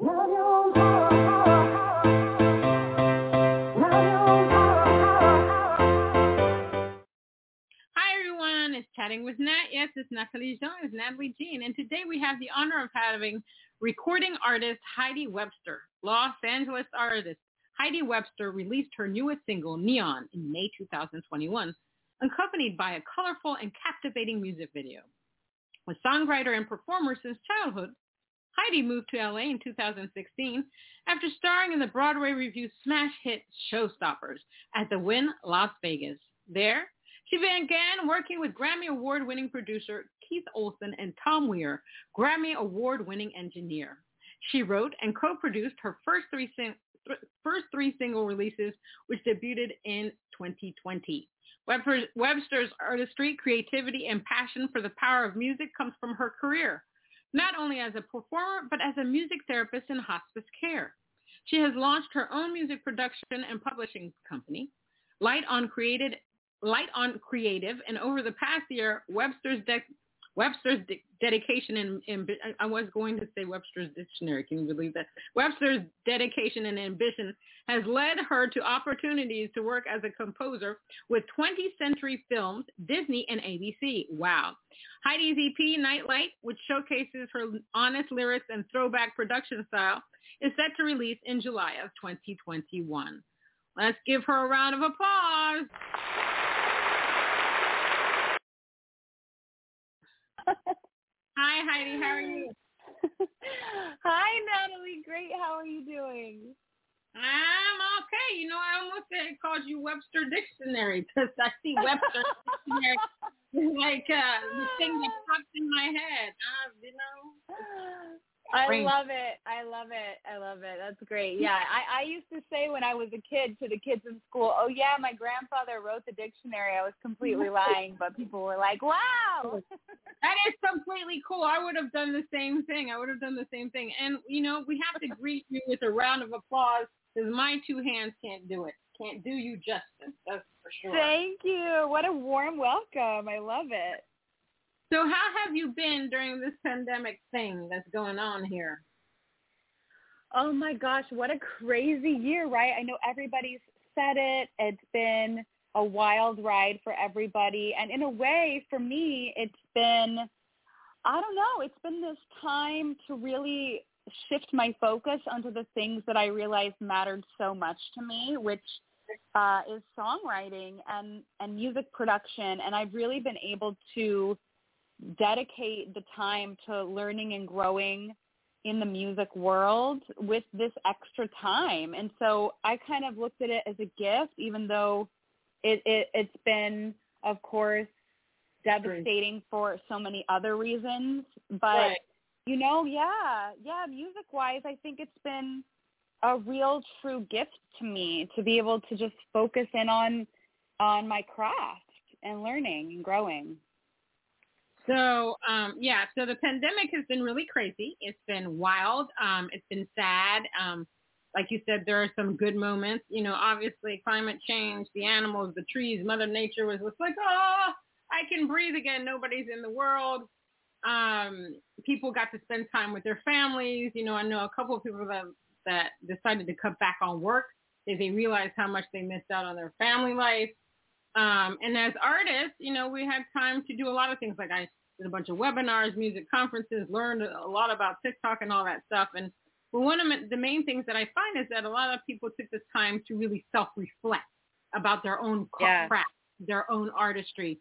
Hi everyone, it's Chatting with Nat. Yes, it's Natalie Jean, it's Natalie Jean. And today we have the honor of having recording artist Heidi Webster, Los Angeles artist. Heidi Webster released her newest single, Neon, in May 2021, accompanied by a colorful and captivating music video. A songwriter and performer since childhood, Heidi moved to LA in 2016 after starring in the Broadway review smash hit Showstoppers at the Wynn Las Vegas. There, she began working with Grammy Award-winning producer Keith Olsen and Tom Weir, Grammy Award-winning engineer. She wrote and co-produced her first three, sing- th- first three single releases, which debuted in 2020. Webster's artistry, creativity, and passion for the power of music comes from her career, not only as a performer, but as a music therapist in hospice care. She has launched her own music production and publishing company, Light on Created Light on Creative, and over the past year, Webster's Webster's de- dedication and, and I was going to say Webster's dictionary. Can you believe that? Webster's dedication and ambition has led her to opportunities to work as a composer with 20th Century Films, Disney, and ABC. Wow. Heidi's EP, Night Light, which showcases her honest lyrics and throwback production style, is set to release in July of 2021. Let's give her a round of applause. Hi, Heidi. How are you? Hi, Natalie. Great. How are you doing? I'm okay. You know, I almost said called you Webster Dictionary because I see Webster Dictionary like uh, the thing that pops in my head. Uh, you know. I love it. I love it. I love it. That's great. Yeah, I, I used to say when I was a kid to the kids in school, "Oh yeah, my grandfather wrote the dictionary." I was completely lying, but people were like, "Wow." that is completely cool. I would have done the same thing. I would have done the same thing. And you know, we have to greet you with a round of applause because my two hands can't do it. Can't do you justice. That's for sure. Thank you. What a warm welcome. I love it. So how have you been during this pandemic thing that's going on here? Oh my gosh, what a crazy year, right? I know everybody's said it. It's been a wild ride for everybody. And in a way, for me, it's been, I don't know, it's been this time to really shift my focus onto the things that I realized mattered so much to me, which uh, is songwriting and, and music production. And I've really been able to dedicate the time to learning and growing in the music world with this extra time. And so I kind of looked at it as a gift, even though it, it it's been, of course, devastating for so many other reasons. But Right. you know, yeah, yeah, music wise, I think it's been a real true gift to me to be able to just focus in on on my craft and learning and growing. So um, yeah, so the pandemic has been really crazy. It's been wild. Um, it's been sad. Um, like you said, there are some good moments. You know, obviously climate change, the animals, the trees, Mother Nature was just like, oh, I can breathe again. Nobody's in the world. Um, people got to spend time with their families. You know, I know a couple of people that that decided to cut back on work. They, they realized how much they missed out on their family life. Um, and as artists, you know, we had time to do a lot of things. Like I did a bunch of webinars, music conferences, learned a lot about TikTok and all that stuff. And but one of the main things that I find is that a lot of people took the time to really self-reflect about their own Yeah. craft, their own artistry.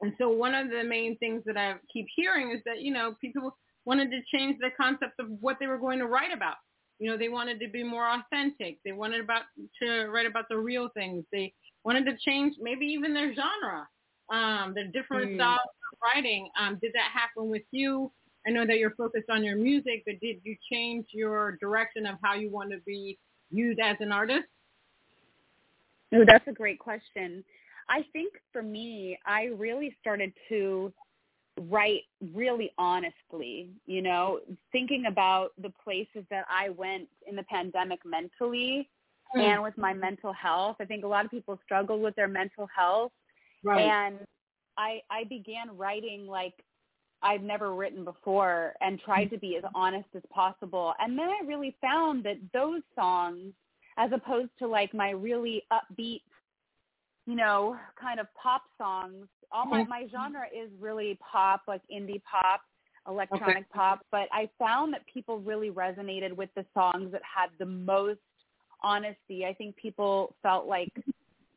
And so one of the main things that I keep hearing is that, you know, people wanted to change the concept of what they were going to write about. You know, they wanted to be more authentic. They wanted about to write about the real things. They wanted to change maybe even their genre, um, their different Mm. styles of writing. Um, did that happen with you? I know that you're focused on your music, but did you change your direction of how you want to be viewed as an artist? Oh, that's a great question. I think for me, I really started to write really honestly, you know, thinking about the places that I went in the pandemic mentally mm. and with my mental health. I think a lot of people struggle with their mental health. Right. And I I began writing like I've never written before and tried mm-hmm. to be as honest as possible. And then I really found that those songs as opposed to like my really upbeat you know, kind of pop songs. All my mm-hmm. my genre is really pop, like indie pop, electronic okay. pop. But I found that people really resonated with the songs that had the most honesty. I think people felt like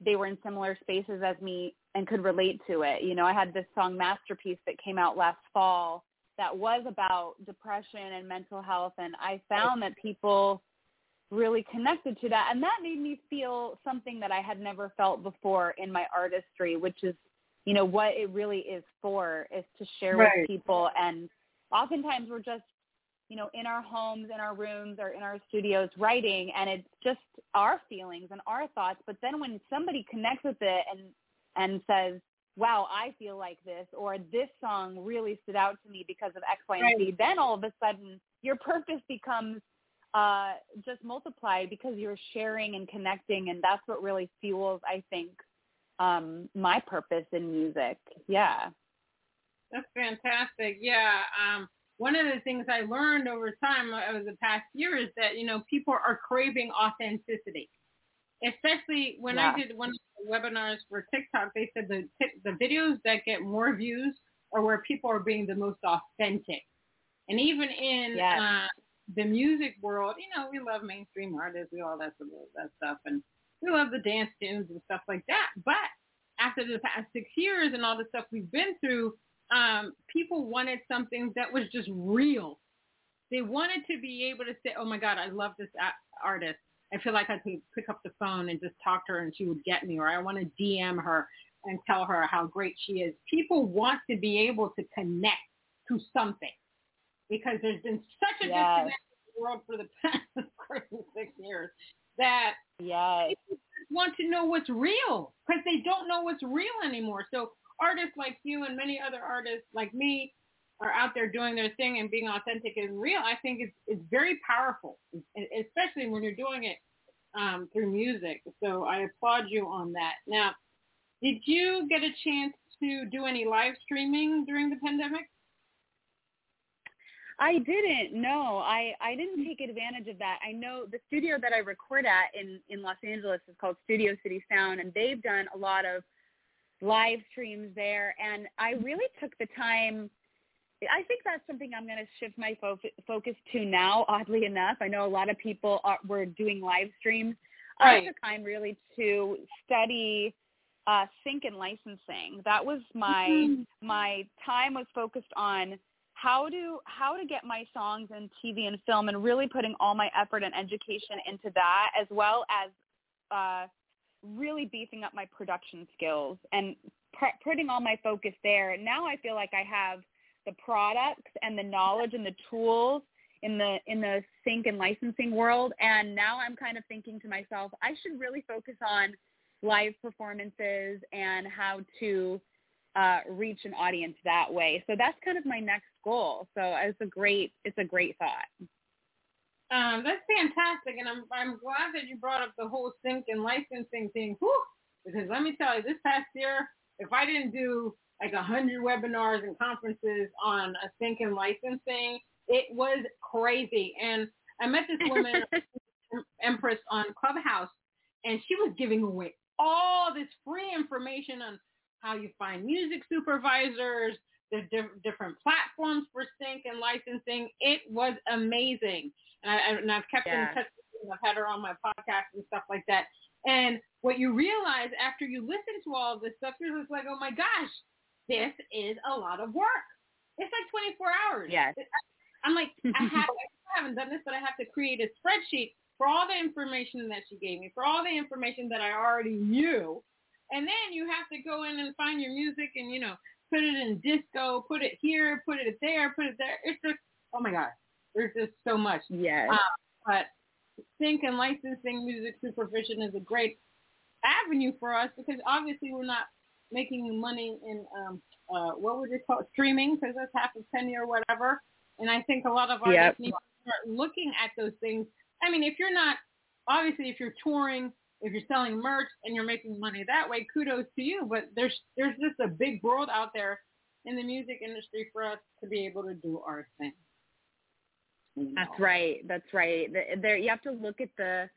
they were in similar spaces as me and could relate to it. You know, I had this song Masterpiece that came out last fall that was about depression and mental health and I found that people really connected to that and that made me feel something that I had never felt before in my artistry which is you know what it really is for is to share right. with people and oftentimes we're just you know in our homes in our rooms or in our studios writing and it's just our feelings and our thoughts but then when somebody connects with it and and says wow i feel like this or this song really stood out to me because of x y and z then all of a sudden your purpose becomes uh, just multiplied because you're sharing and connecting, and that's what really fuels, I think, um, my purpose in music. Yeah. That's fantastic. Yeah. Um, one of the things I learned over time over the past year is that, you know, people are craving authenticity. Especially when yeah. I did one of the webinars for TikTok, they said the the videos that get more views are where people are being the most authentic. And even in yes. uh, the music world, you know, we love mainstream artists, we all that that stuff, and we love the dance tunes and stuff like that. But after the past six years and all the stuff we've been through, um, people wanted something that was just real. They wanted to be able to say, "Oh my God, I love this artist. I feel like I could pick up the phone and just talk to her and she would get me, or I want to DM her and tell her how great she is." People want to be able to connect to something because there's been such a yes. disconnect in the world for the past six years that yes. people want to know what's real because they don't know what's real anymore. So artists like you and many other artists like me are out there doing their thing and being authentic and real. I think it's it's very powerful, especially when you're doing it um, through music. So I applaud you on that. Now, did you get a chance to do any live streaming during the pandemic? I didn't. No, I I didn't take advantage of that. I know the studio that I record at in in Los Angeles is called Studio City Sound, and they've done a lot of live streams there. And I really took the time. I think that's something I'm going to shift my fo- focus to now. Oddly enough, I know a lot of people are, were doing live streams. Right. I took time really to study uh, sync and licensing. That was my mm-hmm. my time was focused on how to how to get my songs in TV and film and really putting all my effort and education into that as well as uh, really beefing up my production skills and pr- putting all my focus there. And now I feel like I have the products and the knowledge and the tools in the in the sync and licensing world and now I'm kind of thinking to myself I should really focus on live performances and how to uh, reach an audience that way. So that's kind of my next goal. So it's a great it's a great thought. Um, that's fantastic, and I'm I'm glad that you brought up the whole sync and licensing thing. Whew, because let me tell you, this past year, if I didn't do like a hundred webinars and conferences on a sync and licensing, it was crazy. And I met this woman, Empress, on Clubhouse, and she was giving away all this free information on how you find music supervisors, the di- different platforms for sync and licensing. It was amazing. And, I, and I've kept yeah. in touch with her. I've had her on my podcast and stuff like that. And what you realize after you listen to all of this stuff, you're just like, oh my gosh, this is a lot of work. It's like 24 hours. Yes. I'm like, I, have, I haven't done this, but I have to create a spreadsheet for all the information that she gave me, for all the information that I already knew. And then you have to go in and find your music and, you know, put it in disco, put it here, put it there, put it there. It's just, oh my God, there's just so much. Yes. Um, but sync and licensing music supervision is a great avenue for us because obviously we're not making money in um, uh, what would you call it? streaming because that's half a penny or whatever. And I think a lot of artists yep. need to start looking at those things. I mean, if you're not obviously if you're touring, if you're selling merch and you're making money that way, kudos to you. But there's there's just a big world out there in the music industry for us to be able to do our thing. You know? That's right. That's right. There, you have to look at the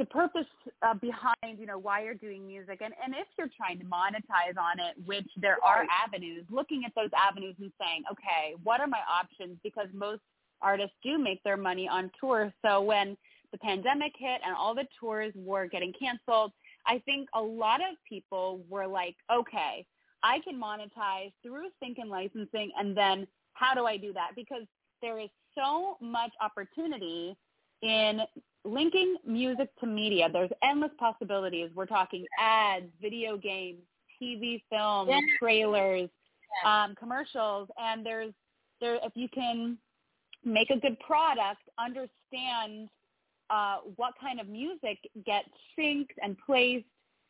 the purpose uh, behind you know why you're doing music and and if you're trying to monetize on it which there are avenues looking at those avenues and saying okay what are my options? Because most artists do make their money on tour. So when the pandemic hit and all the tours were getting canceled i think a lot of people were like okay i can monetize through sync and licensing and then how do i do that? Because there is so much opportunity in linking music to media, there's endless possibilities. We're talking ads, video games, TV, films, yeah. trailers, yeah. um, commercials, and there's there if you can make a good product, understand uh, what kind of music gets synced and placed,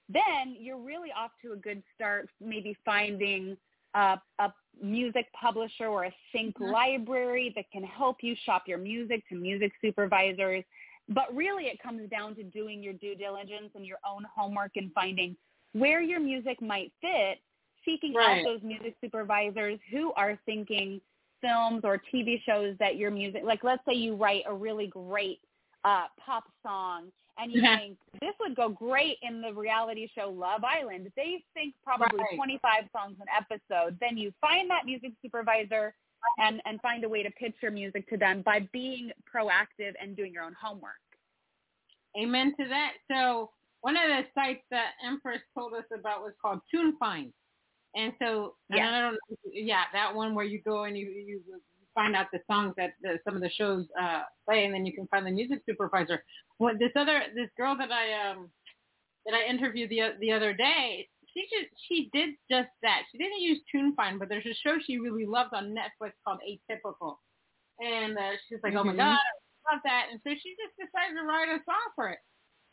then you're really off to a good start. Maybe finding uh, a music publisher or a sync mm-hmm. library that can help you shop your music to music supervisors but really it comes down to doing your due diligence and your own homework and finding where your music might fit, seeking right. out those music supervisors who are thinking films or TV shows that your music, like let's say you write a really great uh, pop song and you think this would go great in the reality show Love Island. They think probably right. 25 songs an episode. Then you find that music supervisor and and find a way to pitch your music to them by being proactive and doing your own homework. Amen to that. So one of the sites that Empress told us about was called TuneFind. And so, yeah, and I don't know, yeah, that one where you go and you you find out the songs that the, some of the shows uh, play, and then you can find the music supervisor. What this other this girl that I um that I interviewed the the other day, she just she did just that. She didn't use TuneFind, but there's a show she really loves on Netflix called Atypical, and uh, she's like, mm-hmm. oh my mm-hmm. god, I love that, and so she just decided to write a song for it.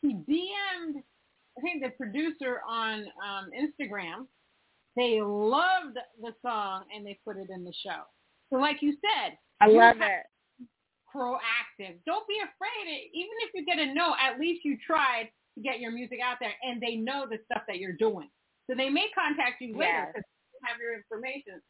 She DM'd, I think the producer on um, Instagram. They loved the song and they put it in the show. So like you said, I love it. Proactive. Don't be afraid. Even if you get a no, at least you tried to get your music out there and they know the stuff that you're doing. So they may contact you later because they have your information.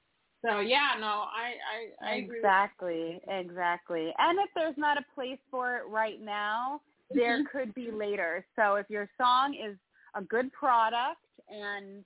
So yeah, no, I I, I exactly, exactly. And if there's not a place for it right now, there mm-hmm. could be later. So if your song is a good product and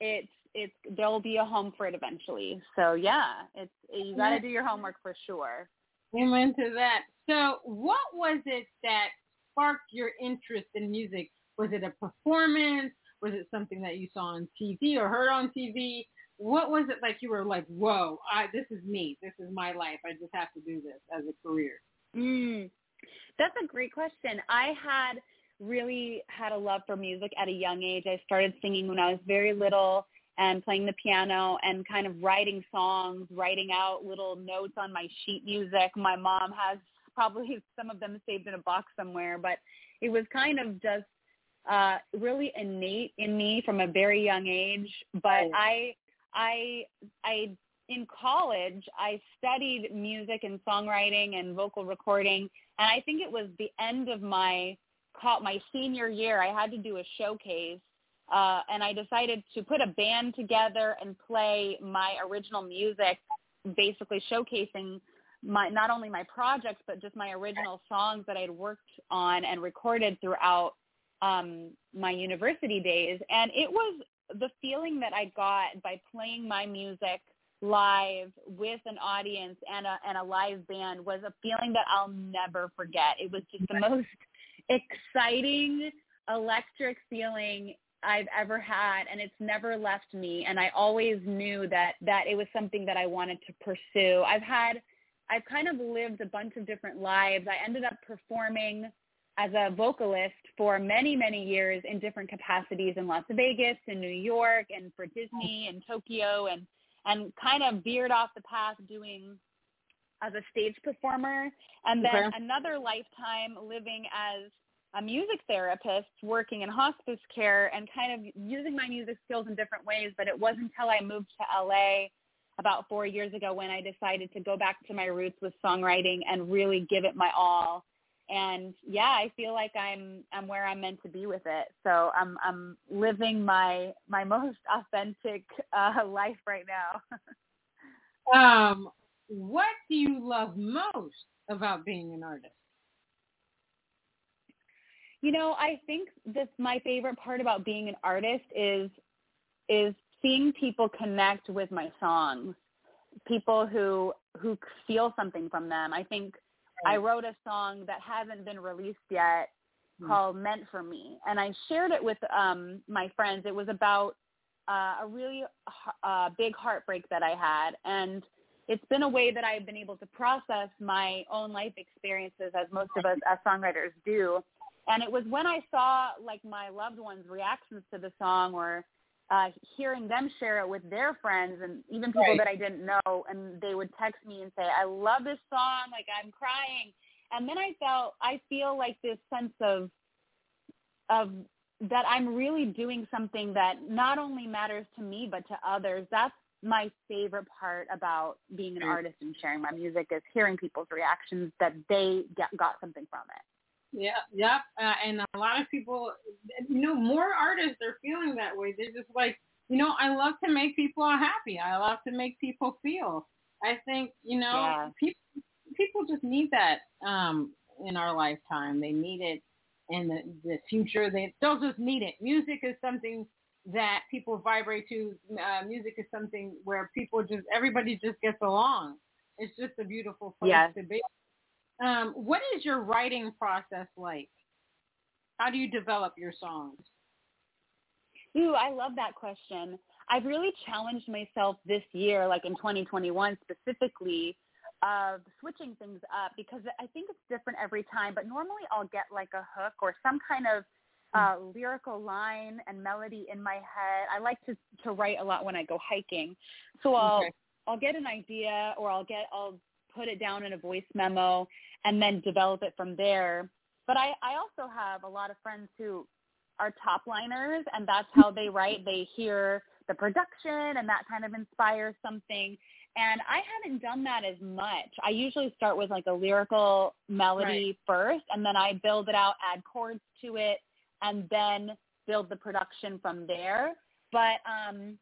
it's it's there'll be a home for it eventually. So yeah, it's you got to do your homework for sure. Amen to that. So what was it that sparked your interest in music? Was it a performance? Was it something that you saw on TV or heard on TV? What was it like you were like, whoa, I, this is me. This is my life. I just have to do this as a career. Mm, that's a great question. I had really had a love for music at a young age. I started singing when I was very little and playing the piano and kind of writing songs, writing out little notes on my sheet music. My mom has probably some of them saved in a box somewhere, but it was kind of just uh, really innate in me from a very young age. But I, I, I, in college, I studied music and songwriting and vocal recording, and I think it was the end of my my senior year. I had to do a showcase, uh, and I decided to put a band together and play my original music, basically showcasing my not only my projects but just my original songs that I had worked on and recorded throughout um, my university days. And it was the feeling that I got by playing my music live with an audience and a, and a live band was a feeling that I'll never forget. It was just the most exciting, electric feeling I've ever had and it's never left me and I always knew that that it was something that I wanted to pursue. I've had I've kind of lived a bunch of different lives. I ended up performing as a vocalist for many, many years in different capacities in Las Vegas, in New York, and for Disney mm. and Tokyo, and and kind of veered off the path doing as a stage performer, and then okay. another lifetime living as a music therapist working in hospice care and kind of using my music skills in different ways. But it wasn't until I moved to LA about four years ago when I decided to go back to my roots with songwriting and really give it my all and yeah, I feel like I'm I'm where I'm meant to be with it. So I'm I'm living my my most authentic uh, life right now. um, what do you love most about being an artist? You know, I think this my favorite part about being an artist is is seeing people connect with my songs. People who who feel something from them. I think I wrote a song that hasn't been released yet mm-hmm. called Meant for Me. And I shared it with um, my friends. It was about uh, a really uh, big heartbreak that I had. And it's been a way that I've been able to process my own life experiences as most of us as songwriters do. And it was when I saw like my loved ones' reactions to the song or uh, hearing them share it with their friends and even people right. that I didn't know, and they would text me and say, "I love this song, like I'm crying," and then I felt I feel like this sense of of that I'm really doing something that not only matters to me but to others. That's my favorite part about being an artist and sharing my music is hearing people's reactions that they get, got something from it. Yeah, yep. Uh, and a lot of people, you know, more artists are feeling that way. They're just like, you know, I love to make people happy. I love to make people feel. I think, you know, yeah. people people just need that um in our lifetime. They need it in the, the future. They don't just need it. Music is something that people vibrate to. Uh, music is something where people just everybody just gets along. It's just a beautiful place yes. to be. Um, what is your writing process like? How do you develop your songs? Ooh, I love that question. I've really challenged myself this year, like in 2021 specifically, of switching things up because I think it's different every time. But normally I'll get like a hook or some kind of uh, lyrical line and melody in my head. I like to to write a lot when I go hiking, so I'll okay. I'll get an idea or I'll get I'll put it down in a voice memo and then develop it from there. But I, I also have a lot of friends who are top liners and that's how they write. They hear the production and that kind of inspires something. And I haven't done that as much. I usually start with like a lyrical melody right. first and then I build it out, add chords to it, and then build the production from there. But um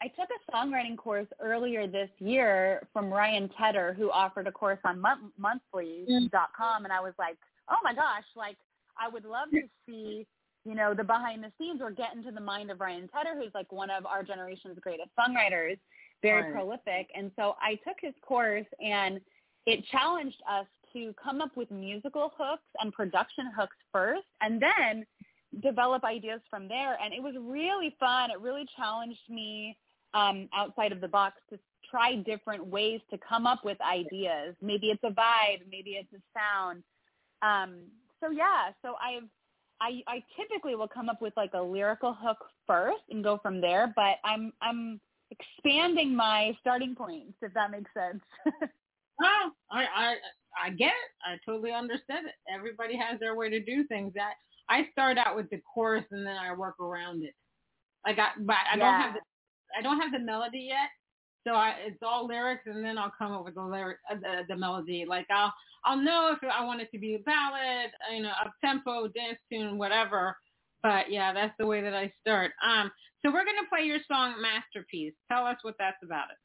I took a songwriting course earlier this year from Ryan Tedder, who offered a course on mon- monthly.com, mm. and I was like, oh my gosh, like I would love to see, you know, the behind the scenes or get into the mind of Ryan Tedder, who's like one of our generation's greatest songwriters, very right. prolific. And so I took his course, and it challenged us to come up with musical hooks and production hooks first, and then develop ideas from there. And it was really fun. It really challenged me um, outside of the box to try different ways to come up with ideas. Maybe it's a vibe, maybe it's a sound. Um, so yeah, so I've I, I typically will come up with like a lyrical hook first and go from there, but I'm I'm expanding my starting points if that makes sense. well, I, I I get it. I totally understand it. Everybody has their way to do things. That I start out with the chorus and then I work around it. I got, but I yeah. don't have the I don't have the melody yet, so I, it's all lyrics, and then I'll come up with the lyric, uh, the, the melody. Like I'll I'll know if I want it to be a ballad, you know, up tempo, dance tune, whatever. But yeah, that's the way that I start. Um, so we're gonna play your song "Masterpiece." Tell us what that's about. It.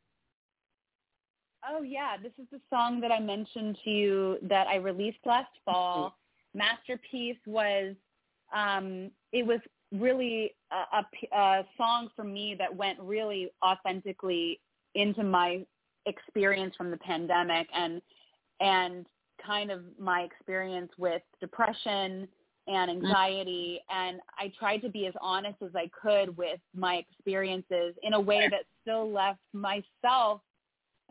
Oh yeah, this is the song that I mentioned to you that I released last fall. Masterpiece was um, it was really a, a, a song for me that went really authentically into my experience from the pandemic and and kind of my experience with depression and mm. anxiety and I tried to be as honest as I could with my experiences in a way that still left myself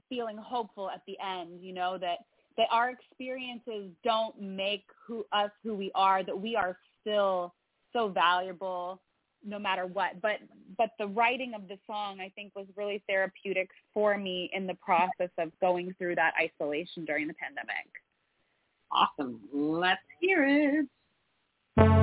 feeling hopeful at the end, you know, that that our experiences don't make who us who we are, that we are still so valuable no matter what. But but the writing of the song I think was really therapeutic for me in the process of going through that isolation during the pandemic. Awesome. Let's hear it.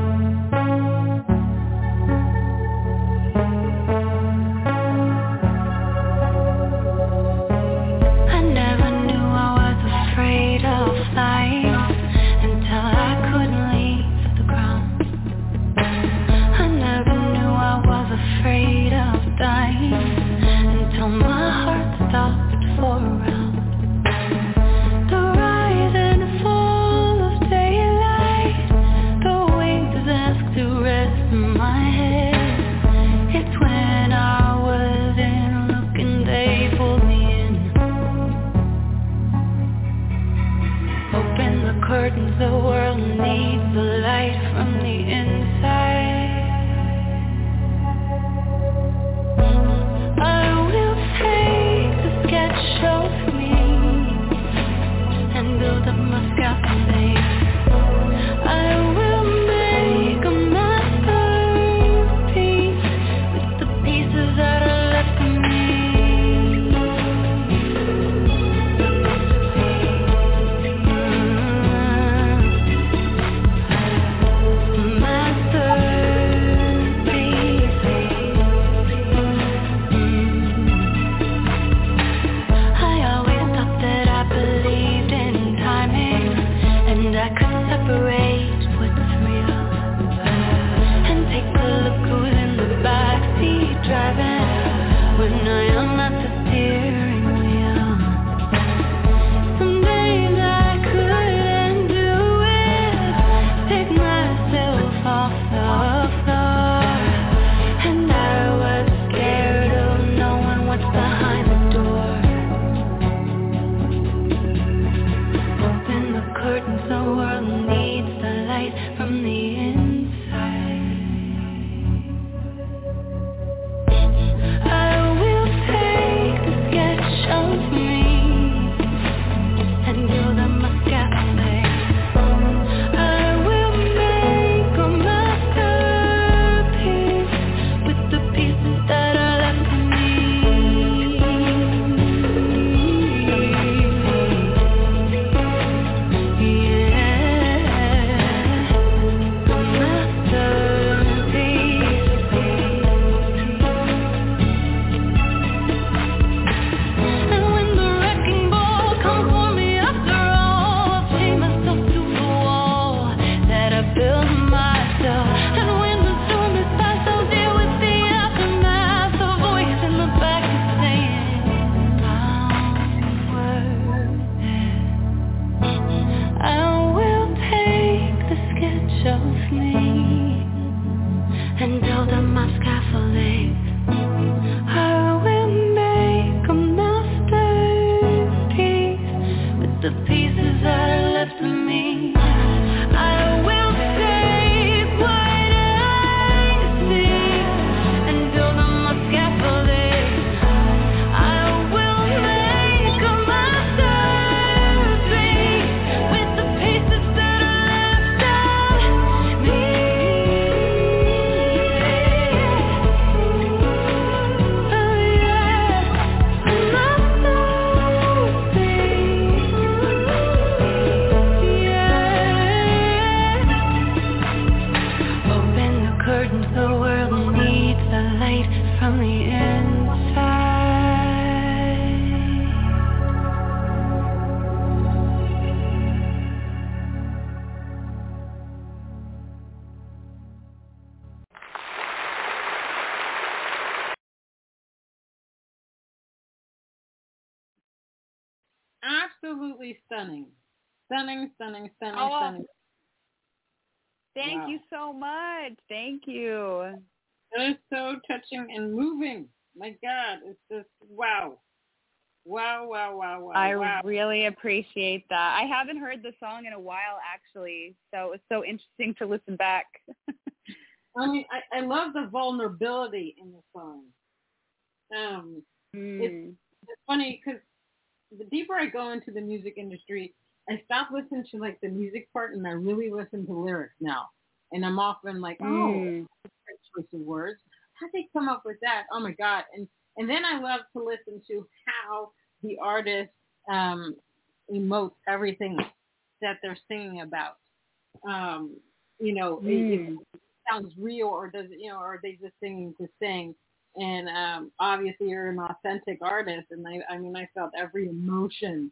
Absolutely stunning. Stunning, stunning, stunning, oh, stunning. Thank wow. you so much. Thank you. It is so touching and moving. My God, it's just wow. Wow, wow, wow, wow. I wow. really appreciate that. I haven't heard the song in a while actually, so it's so interesting to listen back. I mean, I, I love the vulnerability in the song. Um, mm. it's, it's funny because the deeper I go into the music industry, I stopped listening to like the music part and I really listen to lyrics now. And I'm often like, oh, Mm. great choice of words. How'd they come up with that? Oh my God. And and then I love to listen to how the artist um, emotes everything that they're singing about. Um, you know, it- Mm. it sounds real or does it, you know, or are they just singing to sing? And um, obviously you're an authentic artist, and I, I mean, I felt every emotion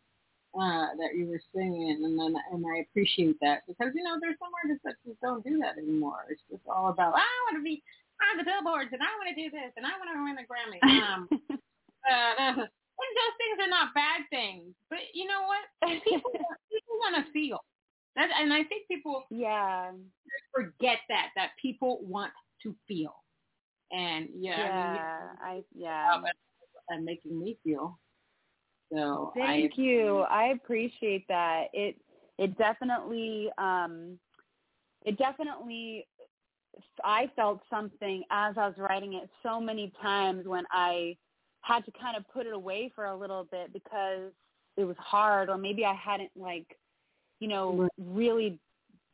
uh, that you were singing, and then and I appreciate that because you know there's some artists that just don't do that anymore. It's just all about I want to be on the billboards, and I want to do this, and I want to win a Grammy. Um, uh, and those things are not bad things, but you know what? People people want to feel that, and I think people yeah. forget that that people want to feel. And yeah, I mean, Yeah. I yeah. and making me feel. So Thank I, you. I appreciate that. It it definitely um it definitely I felt something as I was writing it so many times when I had to kind of put it away for a little bit because it was hard or maybe I hadn't like you know really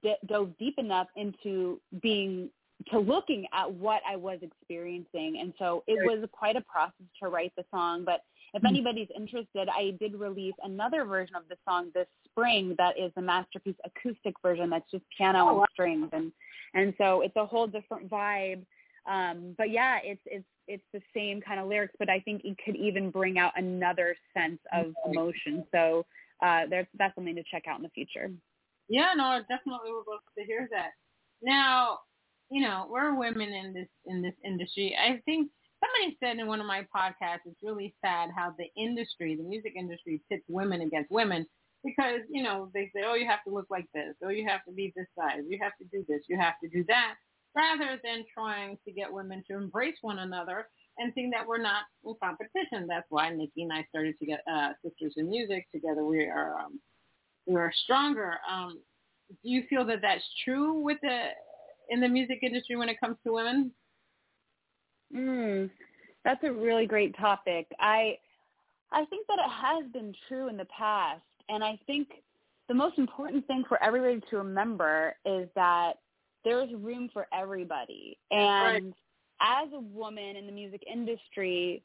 d- dove deep enough into being to looking at what I was experiencing and so it was quite a process to write the song but if Mhm. anybody's interested, I did release another version of the song this spring that is the masterpiece acoustic version that's just piano Oh, and strings and and so it's a whole different vibe. Um but yeah, it's it's it's the same kind of lyrics, but I think it could even bring out another sense of emotion. So uh there's that's something to check out in the future. yeah, no, I definitely would love to hear that. Now, you know, we're women in this in this industry. I think somebody said in one of my podcasts, it's really sad how the industry, the music industry, pits women against women because you know they say, oh, you have to look like this, oh, you have to be this size, you have to do this, you have to do that, rather than trying to get women to embrace one another and think that we're not in competition. That's why Nikki and I started to get uh, Sisters in Music together. We are um, we are stronger. Um, do you feel that that's true with the in the music industry when it comes to women? Mm, that's a really great topic. I I think that it has been true in the past, and I think the most important thing for everybody to remember is that there is room for everybody. And as a woman in the music industry,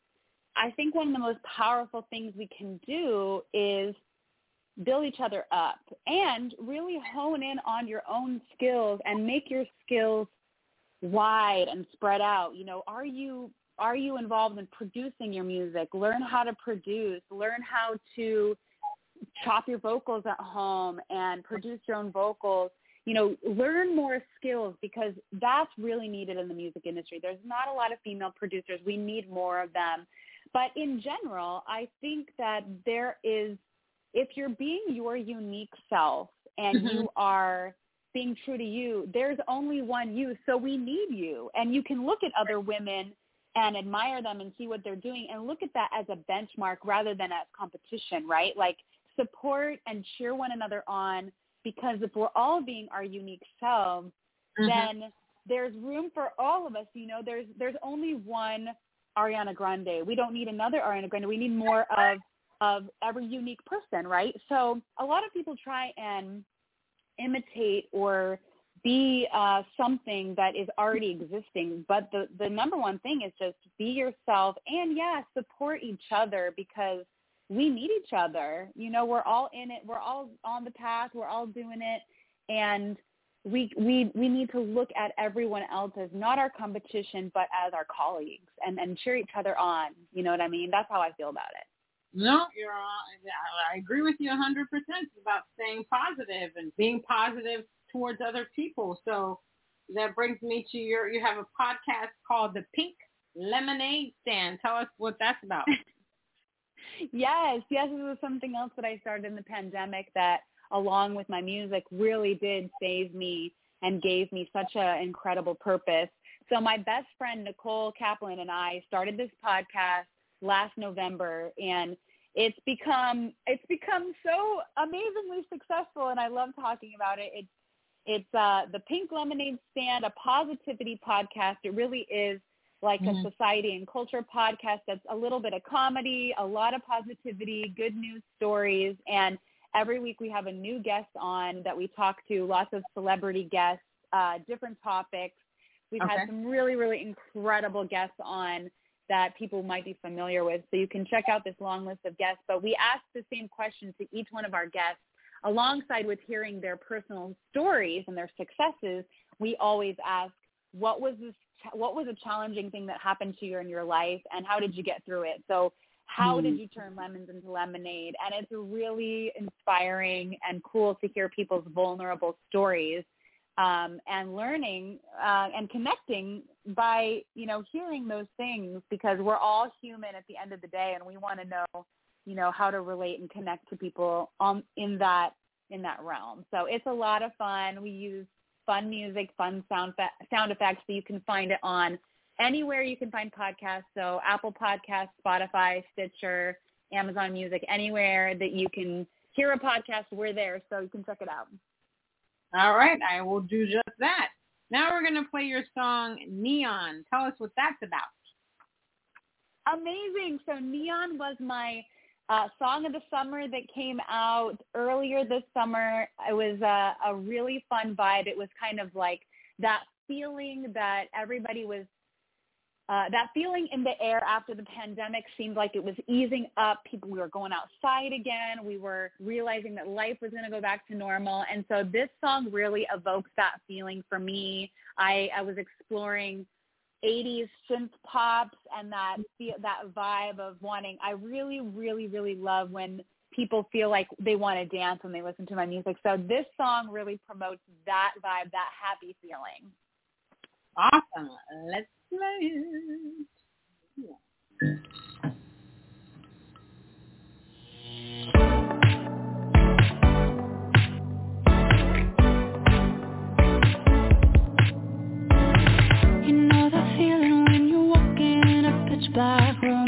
I think one of the most powerful things we can do is build each other up and really hone in on your own skills and make your skills wide and spread out. You know, are you are you involved in producing your music? Learn how to produce. Learn how to chop your vocals at home and produce your own vocals. You know, learn more skills because that's really needed in the music industry. There's not a lot of female producers. We need more of them. But in general, I think that there is if you're being your unique self and Mhm. you are being true to you, there's only one you. So we need you. And you can look at other women and admire them and see what they're doing and look at that as a benchmark rather than as competition, right? Like support and cheer one another on because if we're all being our unique selves, then there's room for all of us. You know, there's there's only one Ariana Grande. We don't need another Ariana Grande. We need more of of every unique person, right? So a lot of people try and imitate or be uh, something that is already existing. But the, the number one thing is just be yourself and yeah, support each other because we need each other. You know, we're all in it. We're all on the path. We're all doing it. And we, we, we need to look at everyone else as not our competition, but as our colleagues and, and cheer each other on. You know what I mean? That's how I feel about it. No, you're. I agree with you 100% about staying positive and being positive towards other people. So that brings me to your. You have a podcast called the Pink Lemonade Stand. Tell us what that's about. yes, yes, this was something else that I started in the pandemic that, along with my music, really did save me and gave me such an incredible purpose. So my best friend Nicole Kaplan and I started this podcast last November and it's become it's become so amazingly successful and I love talking about it. It's it's uh the Pink Lemonade Stand, a positivity podcast. It really is like Mhm. a society and culture podcast that's a little bit of comedy, a lot of positivity, good news stories and Every week we have a new guest on that we talk to, lots of celebrity guests, uh, different topics. We've Okay. had some really, really incredible guests on that people might be familiar with. So you can check out this long list of guests. But we ask the same question to each one of our guests alongside with hearing their personal stories and their successes. We always ask, what was this? What was a challenging thing that happened to you in your life, and how did you get through it? So, how Hmm. did you turn lemons into lemonade? And it's really inspiring and cool to hear people's vulnerable stories um, and learning uh, and connecting by you know hearing those things because we're all human at the end of the day, and we want to know you know how to relate and connect to people um, in that in that realm. So it's a lot of fun. We use fun music, fun sound fa- sound effects, so you can find it on anywhere you can find podcasts. So Apple Podcasts, Spotify, Stitcher, Amazon Music, anywhere that you can hear a podcast, we're there. So you can check it out. All right, I will do just that. Now we're going to play your song Neon. Tell us what that's about. Amazing. So Neon was my uh, song of the summer that came out earlier this summer. It was a, a really fun vibe. It was kind of like that feeling that everybody was uh, that feeling in the air after the pandemic seemed like it was easing up. People we were going outside again. We were realizing that life was going to go back to normal. And so this song really evokes that feeling for me. I, I was exploring 80s synth pops and that that vibe of wanting. I really, really, really love when people feel like they want to dance when they listen to my music. So this song really promotes that vibe, that happy feeling. Awesome. Let's play it. You know that feeling when you walk in a pitch black room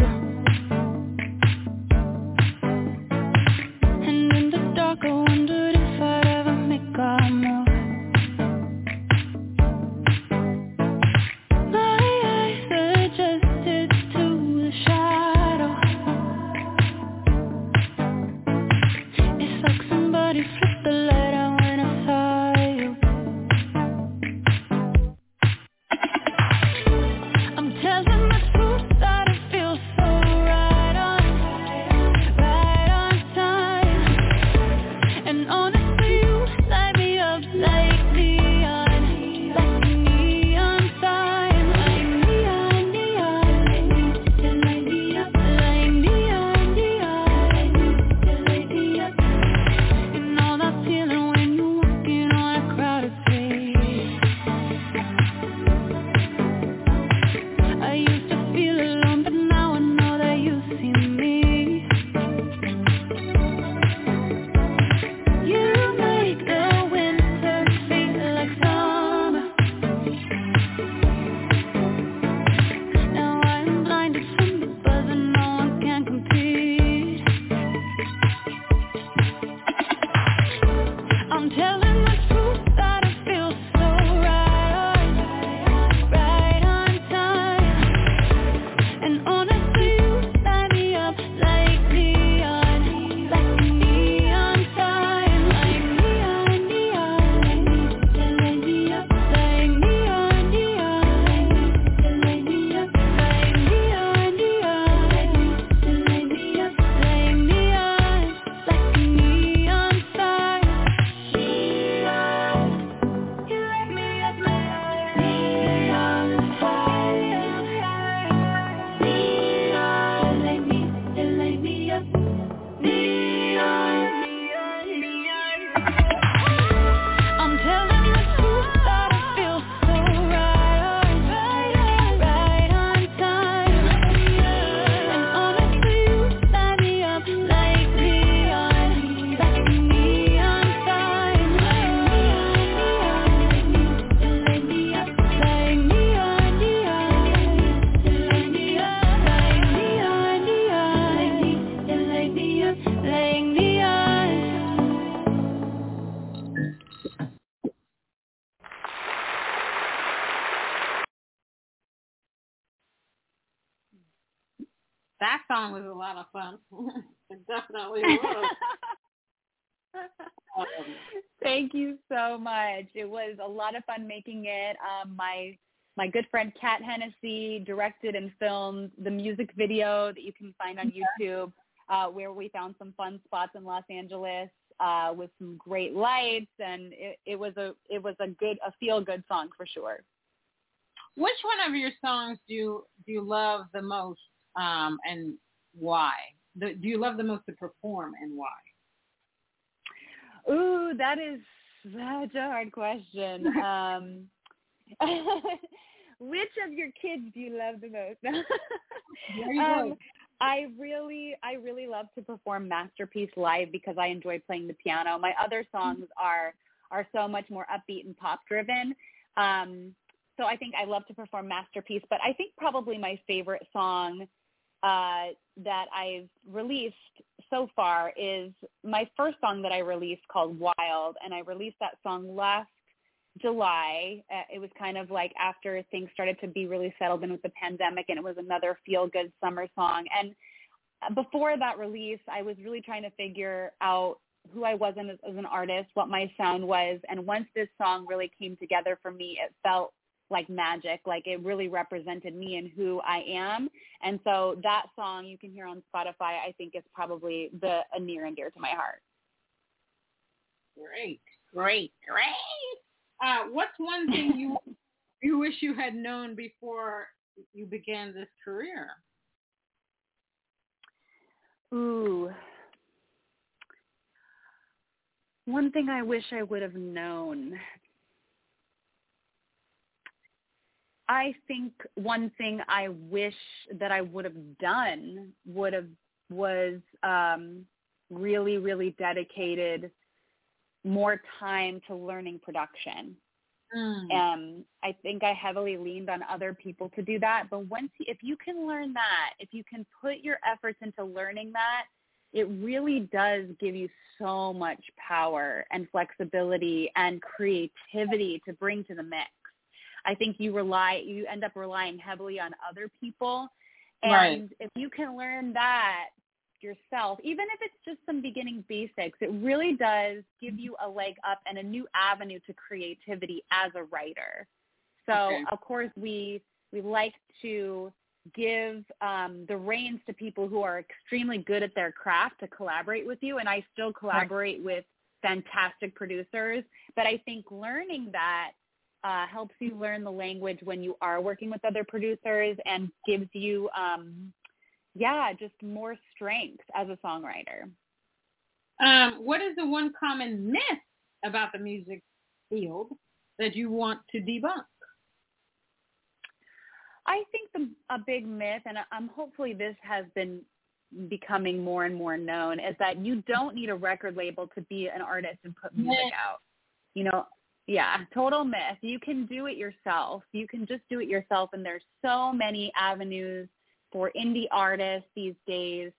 song was a lot of fun. it definitely was. Thank you so much. It was a lot of fun making it. Um, my my good friend Kat Hennessy directed and filmed the music video that you can find on YouTube, uh, where we found some fun spots in Los Angeles uh, with some great lights, and it, it was a it was a good a feel good song for sure. Which one of your songs do you do you love the most, um, and why? The, do you love the most to perform, and why? Ooh, that is such a hard question. um, which of your kids do you love the most? Um. I really, I really love to perform Masterpiece live because I enjoy playing the piano. My other songs are are so much more upbeat and pop driven. Um, so I think I love to perform Masterpiece, but I think probably my favorite song uh, that I've released so far is my first song that I released called Wild, and I released that song last July. Uh, it was kind of like after things started to be really settled in with the pandemic, and it was another feel-good summer song. And before that release, I was really trying to figure out who I was as, as an artist, what my sound was, and once this song really came together for me, it felt like magic. Like it really represented me and who I am. And so that song you can hear on Spotify, I think is probably the a near and dear to my heart. Great, great, great. Uh, what's one thing you you wish you had known before you began this career? Ooh. One thing I wish I would have known. I think one thing I wish that I would have done would have was um, really, really dedicated more time to learning production. Mm. Um, I think I heavily leaned on other people to do that. But once, if you can learn that, if you can put your efforts into learning that, it really does give you so much power and flexibility and creativity to bring to the mix. I think you rely, you end up relying heavily on other people. And Right. if you can learn that yourself, even if it's just some beginning basics, it really does give you a leg up and a new avenue to creativity as a writer. So Okay. of course we we like to give um, the reins to people who are extremely good at their craft to collaborate with you, and I still collaborate with fantastic producers. But I think learning that uh, helps you learn the language when you are working with other producers and gives you um, yeah, just more strength as a songwriter. Um, what is the one common myth about the music field that you want to debunk? I think the, a big myth, and um, hopefully this has been becoming more and more known, is that you don't need a record label to be an artist and put music out. You know, yeah, total myth. You can do it yourself. You can just do it yourself, and there's so many avenues for indie artists these days,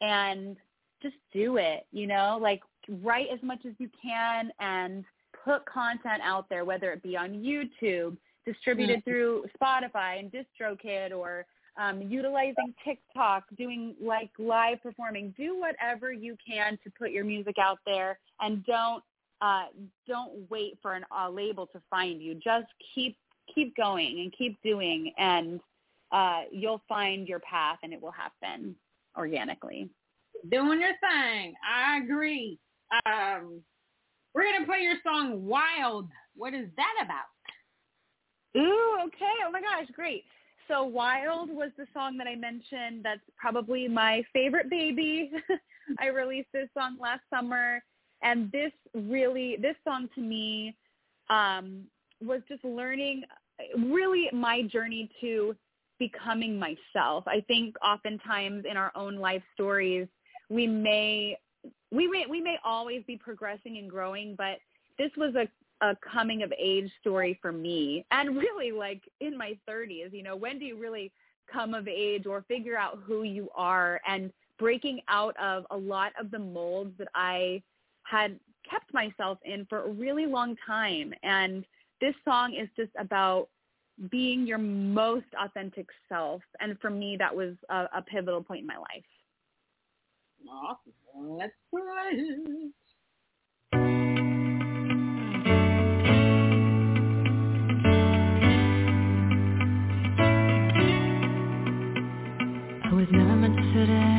and just do it. You know, like write as much as you can and put content out there, whether it be on YouTube, distributed through Spotify and DistroKid or um, utilizing TikTok, doing like live performing. Do whatever you can to put your music out there, and don't uh, don't wait for an, a label to find you. Just keep keep going and keep doing, and uh, you'll find your path, and it will happen organically. Doing your thing. I agree. Um, we're gonna play your song "Wild." What is that about? Ooh, okay. Oh my gosh, great. So Wild was the song that I mentioned. That's probably my favorite baby. I released this song last summer and this really this song to me um was just learning really my journey to becoming myself. I think oftentimes in our own life stories we may we may we may always be progressing and growing, but this was a a coming of age story for me and really like in my 30s you know when do you really come of age or figure out who you are and breaking out of a lot of the molds that I had kept myself in for a really long time. And this song is just about being your most authentic self. And for me, that was a, a pivotal point in my life. Awesome. I was never meant to in.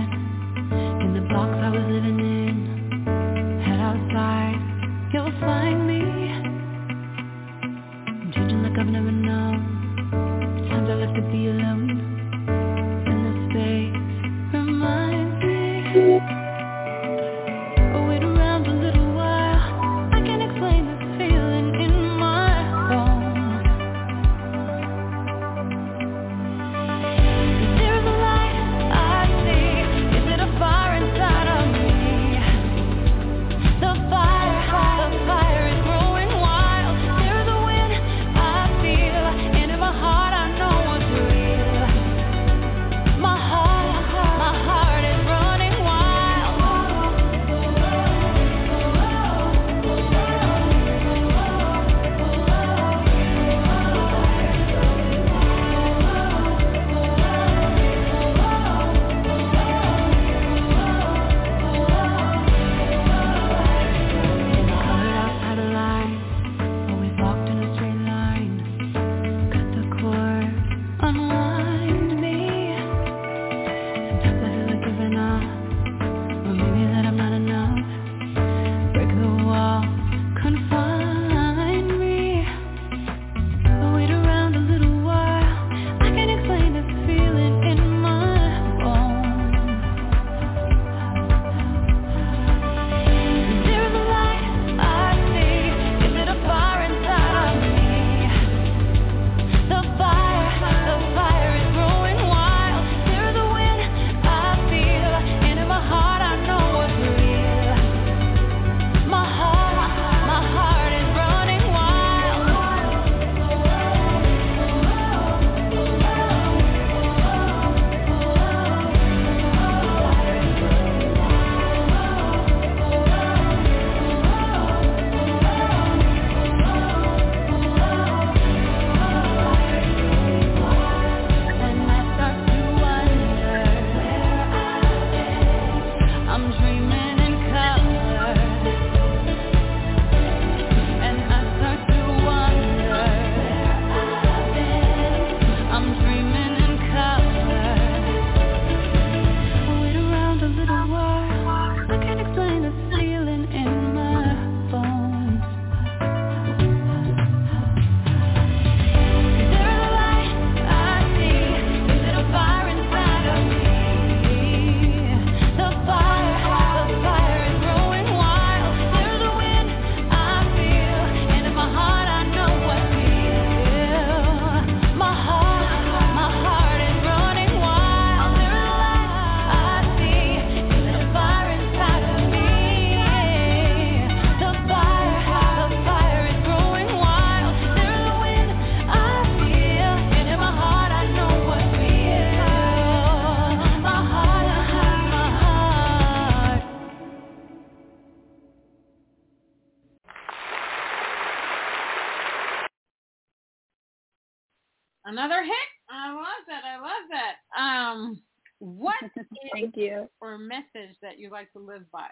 Thank you. or message that you like to live by?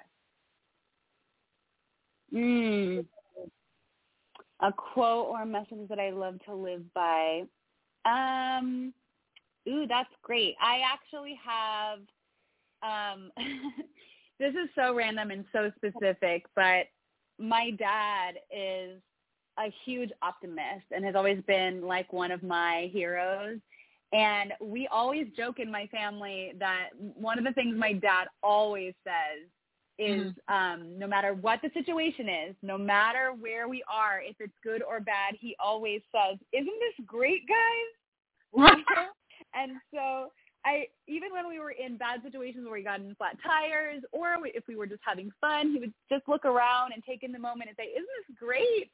Mm. A quote or a message that I love to live by. Um, ooh, that's great. I actually have. Um, this is so random and so specific, but my dad is a huge optimist and has always been like one of my heroes. And we always joke in my family that one of the things my dad always says is um, no matter what the situation is, no matter where we are, if it's good or bad, he always says, "Isn't this great, guys?" and so I, even when we were in bad situations where we got in flat tires, or if we were just having fun, he would just look around and take in the moment and say, "Isn't this great?"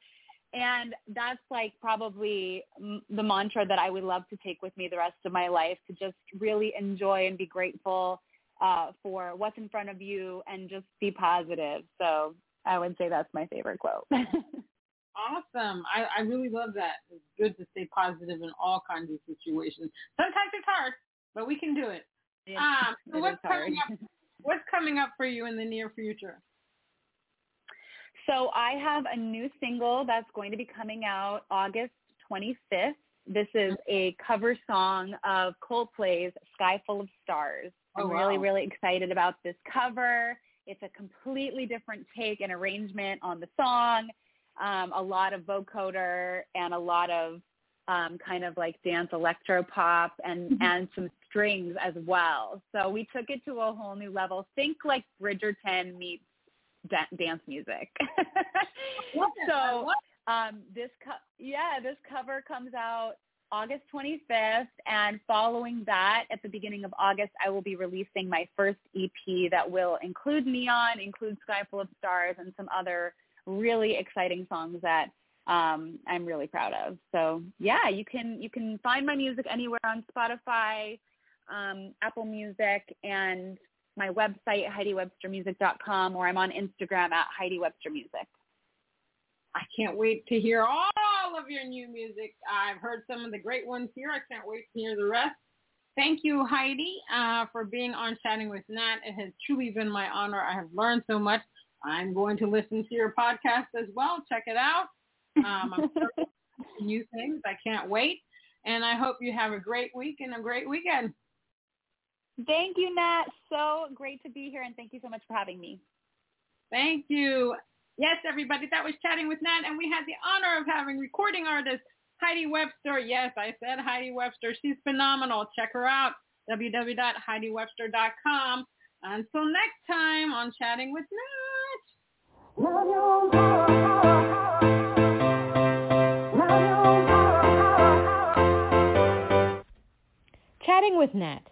And that's like probably the mantra that I would love to take with me the rest of my life to just really enjoy and be grateful uh, for what's in front of you and just be positive. So I would say that's my favorite quote. Awesome. I, I really love that. It's good to stay positive in all kinds of situations. Sometimes it's hard, but we can do it. Um, so what's coming up? What's coming up for you in the near future? So I have a new single that's going to be coming out August 25th. This is a cover song of Coldplay's Sky Full of Stars. I'm Oh, really, really excited about this cover. It's a completely different take and arrangement on the song. Um, a lot of vocoder and a lot of um, kind of like dance electro pop and Mm-hmm. and some strings as well. So we took it to a whole new level. Think like Bridgerton meets da- dance music. Love it. I so um, this co- yeah, this cover comes out August 25th, and following that, at the beginning of August, I will be releasing my first EP that will include Neon, include Sky Full of Stars, and some other really exciting songs that um, I'm really proud of. So yeah, you can you can find my music anywhere on Spotify, um, Apple Music, and my website HeidiWebsterMusic.com, or I'm on Instagram at Heidi Webster Music. I can't wait to hear all of your new music. I've heard some of the great ones here. I can't wait to hear the rest. Thank you, Heidi, uh, for being on Chatting with Nat. It has truly been my honor. I have learned so much. I'm going to listen to your podcast as well. Check it out. Um, I'm new things. I can't wait. And I hope you have a great week and a great weekend. Thank you, Nat. So great to be here, and thank you so much for having me. Thank you. Yes, everybody, that was Chatting with Nat, and we had the honor of having recording artist Heidi Webster. Yes, I said Heidi Webster. She's phenomenal. Check her out, www.heidiwebster.com. Until next time on Chatting with Nat. Chatting with Nat